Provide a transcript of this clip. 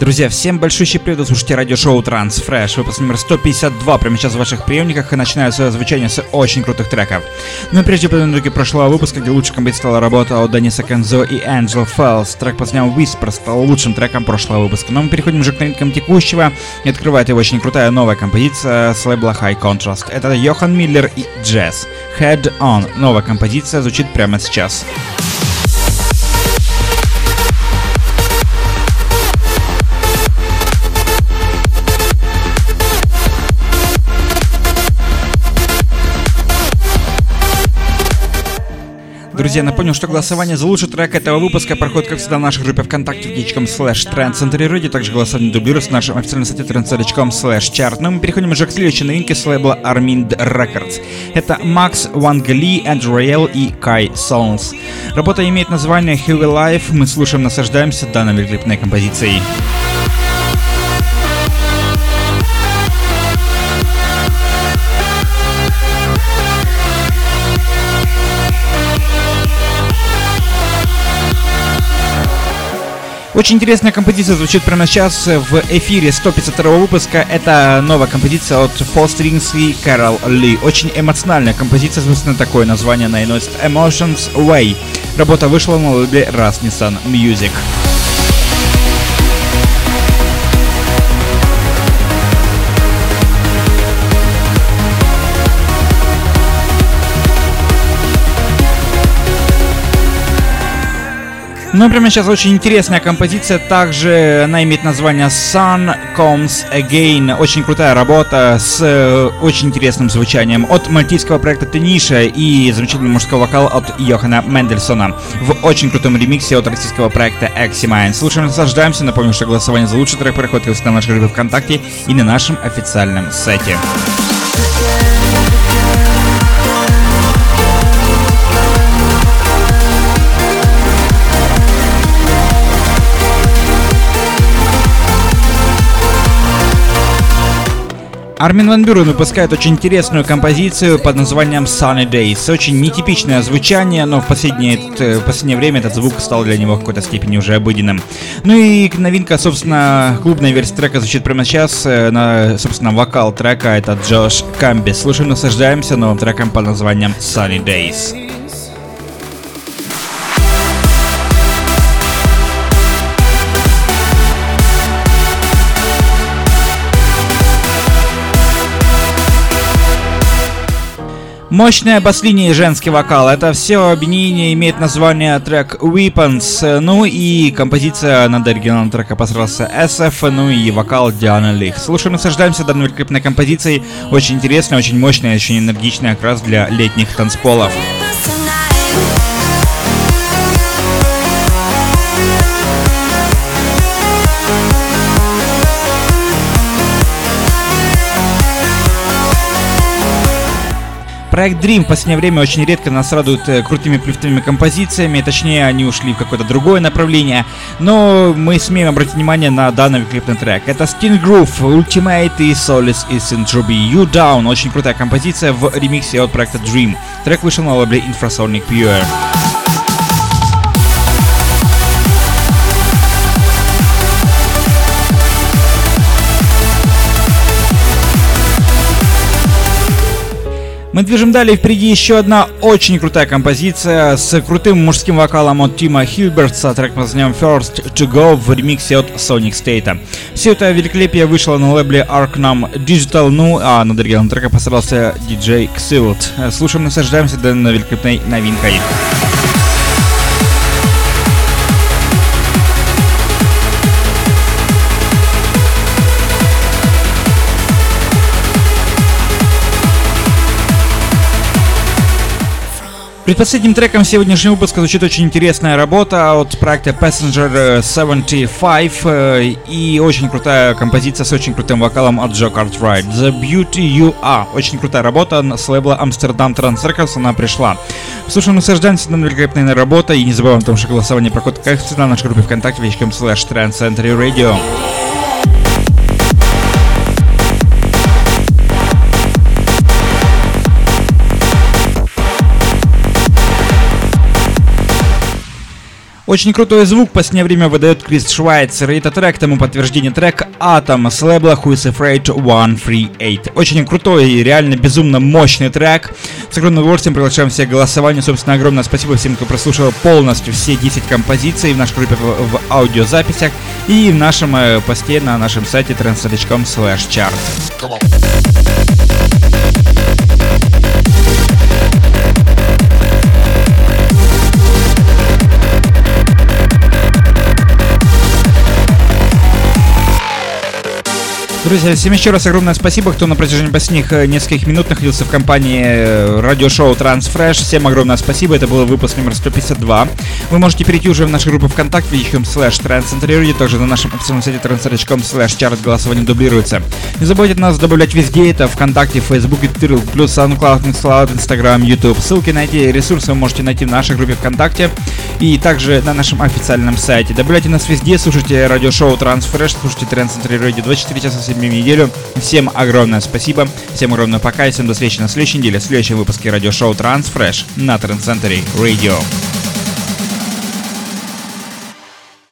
Друзья, всем большущий привет, слушайте радиошоу Transfresh, выпуск номер 152, прямо сейчас в ваших приемниках и начинаю свое звучание с очень крутых треков. Но прежде подведем итоги прошлого выпуска, где лучшей композицией стала работа от Дениса Кензо и Angel Fells. Трек под названием Whisper стал лучшим треком прошлого выпуска. Но мы переходим уже к новинкам текущего, и открывает его очень крутая новая композиция с лейбла High Contrast. Это Йохан Миллер и Jazz. Head On. Новая композиция звучит прямо сейчас. Сейчас. Друзья, напомню, что голосование за лучший трек этого выпуска проходит, как всегда, в нашей группе ВКонтакте в gitcom slash trendcenter также голосование дублируется на нашем официальном сайте trendcenter.com slash chart. Но мы переходим уже к следующей новинке с лейбла Armind Records. Это Макс Вангли, Rail и Kai Songs. Работа имеет название Heavy Life. Мы слушаем, наслаждаемся данной великолепной композицией. Очень интересная композиция звучит прямо сейчас в эфире 152 выпуска. Это новая композиция от Four Strings и Carol Lee. Очень эмоциональная композиция, собственно, такое название носит Emotions Way. Работа вышла на лейбле Rasmussen Music. Ну, прямо сейчас очень интересная композиция. Также она имеет название Sun Comes Again. Очень крутая работа с э, очень интересным звучанием от мальтийского проекта Тениша и замечательный мужской вокал от Йохана Мендельсона в очень крутом ремиксе от российского проекта Eximine. Слушаем, наслаждаемся. Напомню, что голосование за лучший трек проходит на нашей группе ВКонтакте и на нашем официальном сайте. Армин Ван Бюрен выпускает очень интересную композицию под названием Sunny Days. Очень нетипичное звучание, но в последнее, в последнее время этот звук стал для него в какой-то степени уже обыденным. Ну и новинка, собственно, клубная версия трека звучит прямо сейчас. Э, на, собственно, вокал трека это Джош Камби. Слушаем, наслаждаемся новым треком под названием Sunny Days. Мощная бас-линия и женский вокал. Это все объединение имеет название трек Weapons. Ну и композиция над оригиналом трека посрался SF, ну и вокал Диана Лих. Слушаем, наслаждаемся данной великолепной композицией. Очень интересная, очень мощная, очень энергичная, как раз для летних танцполов. Проект Dream в последнее время очень редко нас радует э, крутыми плюфтовыми композициями, точнее они ушли в какое-то другое направление, но мы смеем обратить внимание на данный великолепный трек. Это Skin Groove, Ultimate и Solace is in Truby. You Down, очень крутая композиция в ремиксе от проекта Dream. Трек вышел на лейбле Infrasonic Pure. Мы движем далее, впереди еще одна очень крутая композиция с крутым мужским вокалом от Тима Хилбертса, трек под названием First to Go в ремиксе от Sonic State. Все это великолепие вышло на лейбле Arcanum Digital, ну а над оригиналом трека постарался DJ Xilt. Слушаем, наслаждаемся данной великолепной новинкой. Предпоследним треком сегодняшнего выпуска звучит очень интересная работа от проекта Passenger 75 э, и очень крутая композиция с очень крутым вокалом от Joe Cartwright. The Beauty You Are. Очень крутая работа с лейбла Amsterdam Trans Records она пришла. Слушаем, наслаждаемся на великолепной работой и не забываем о том, что голосование проходит как всегда в нашей группе ВКонтакте вечером slash Trend Center Radio. Очень крутой звук в последнее время выдает Крис Швайцер, и это трек тому подтверждение трек Atom с лейбла Who is Afraid 138. Очень крутой и реально безумно мощный трек. С огромным удовольствием приглашаем всех к голосованию. Собственно, огромное спасибо всем, кто прослушал полностью все 10 композиций в нашей группе в, в аудиозаписях и в нашем э, посте на нашем сайте trends.com slash chart. Друзья, всем еще раз огромное спасибо, кто на протяжении последних э, нескольких минут находился в компании э, радиошоу Transfresh. Всем огромное спасибо, это был выпуск номер 152. Вы можете перейти уже в нашу группу ВКонтакте, youtube slash Trans также на нашем официальном сайте trans.com slash чарт голосование дублируется. Не забудьте нас добавлять везде, это ВКонтакте, Facebook, Twitter, плюс SoundCloud, Mixcloud, Instagram, YouTube. Ссылки на эти ресурсы вы можете найти в нашей группе ВКонтакте и также на нашем официальном сайте. Добавляйте нас везде, слушайте радиошоу Transfresh, слушайте Trans 24 часа 7 неделю. Всем огромное спасибо, всем огромное пока и всем до встречи на следующей неделе в следующем выпуске радиошоу Transfresh на Center Radio.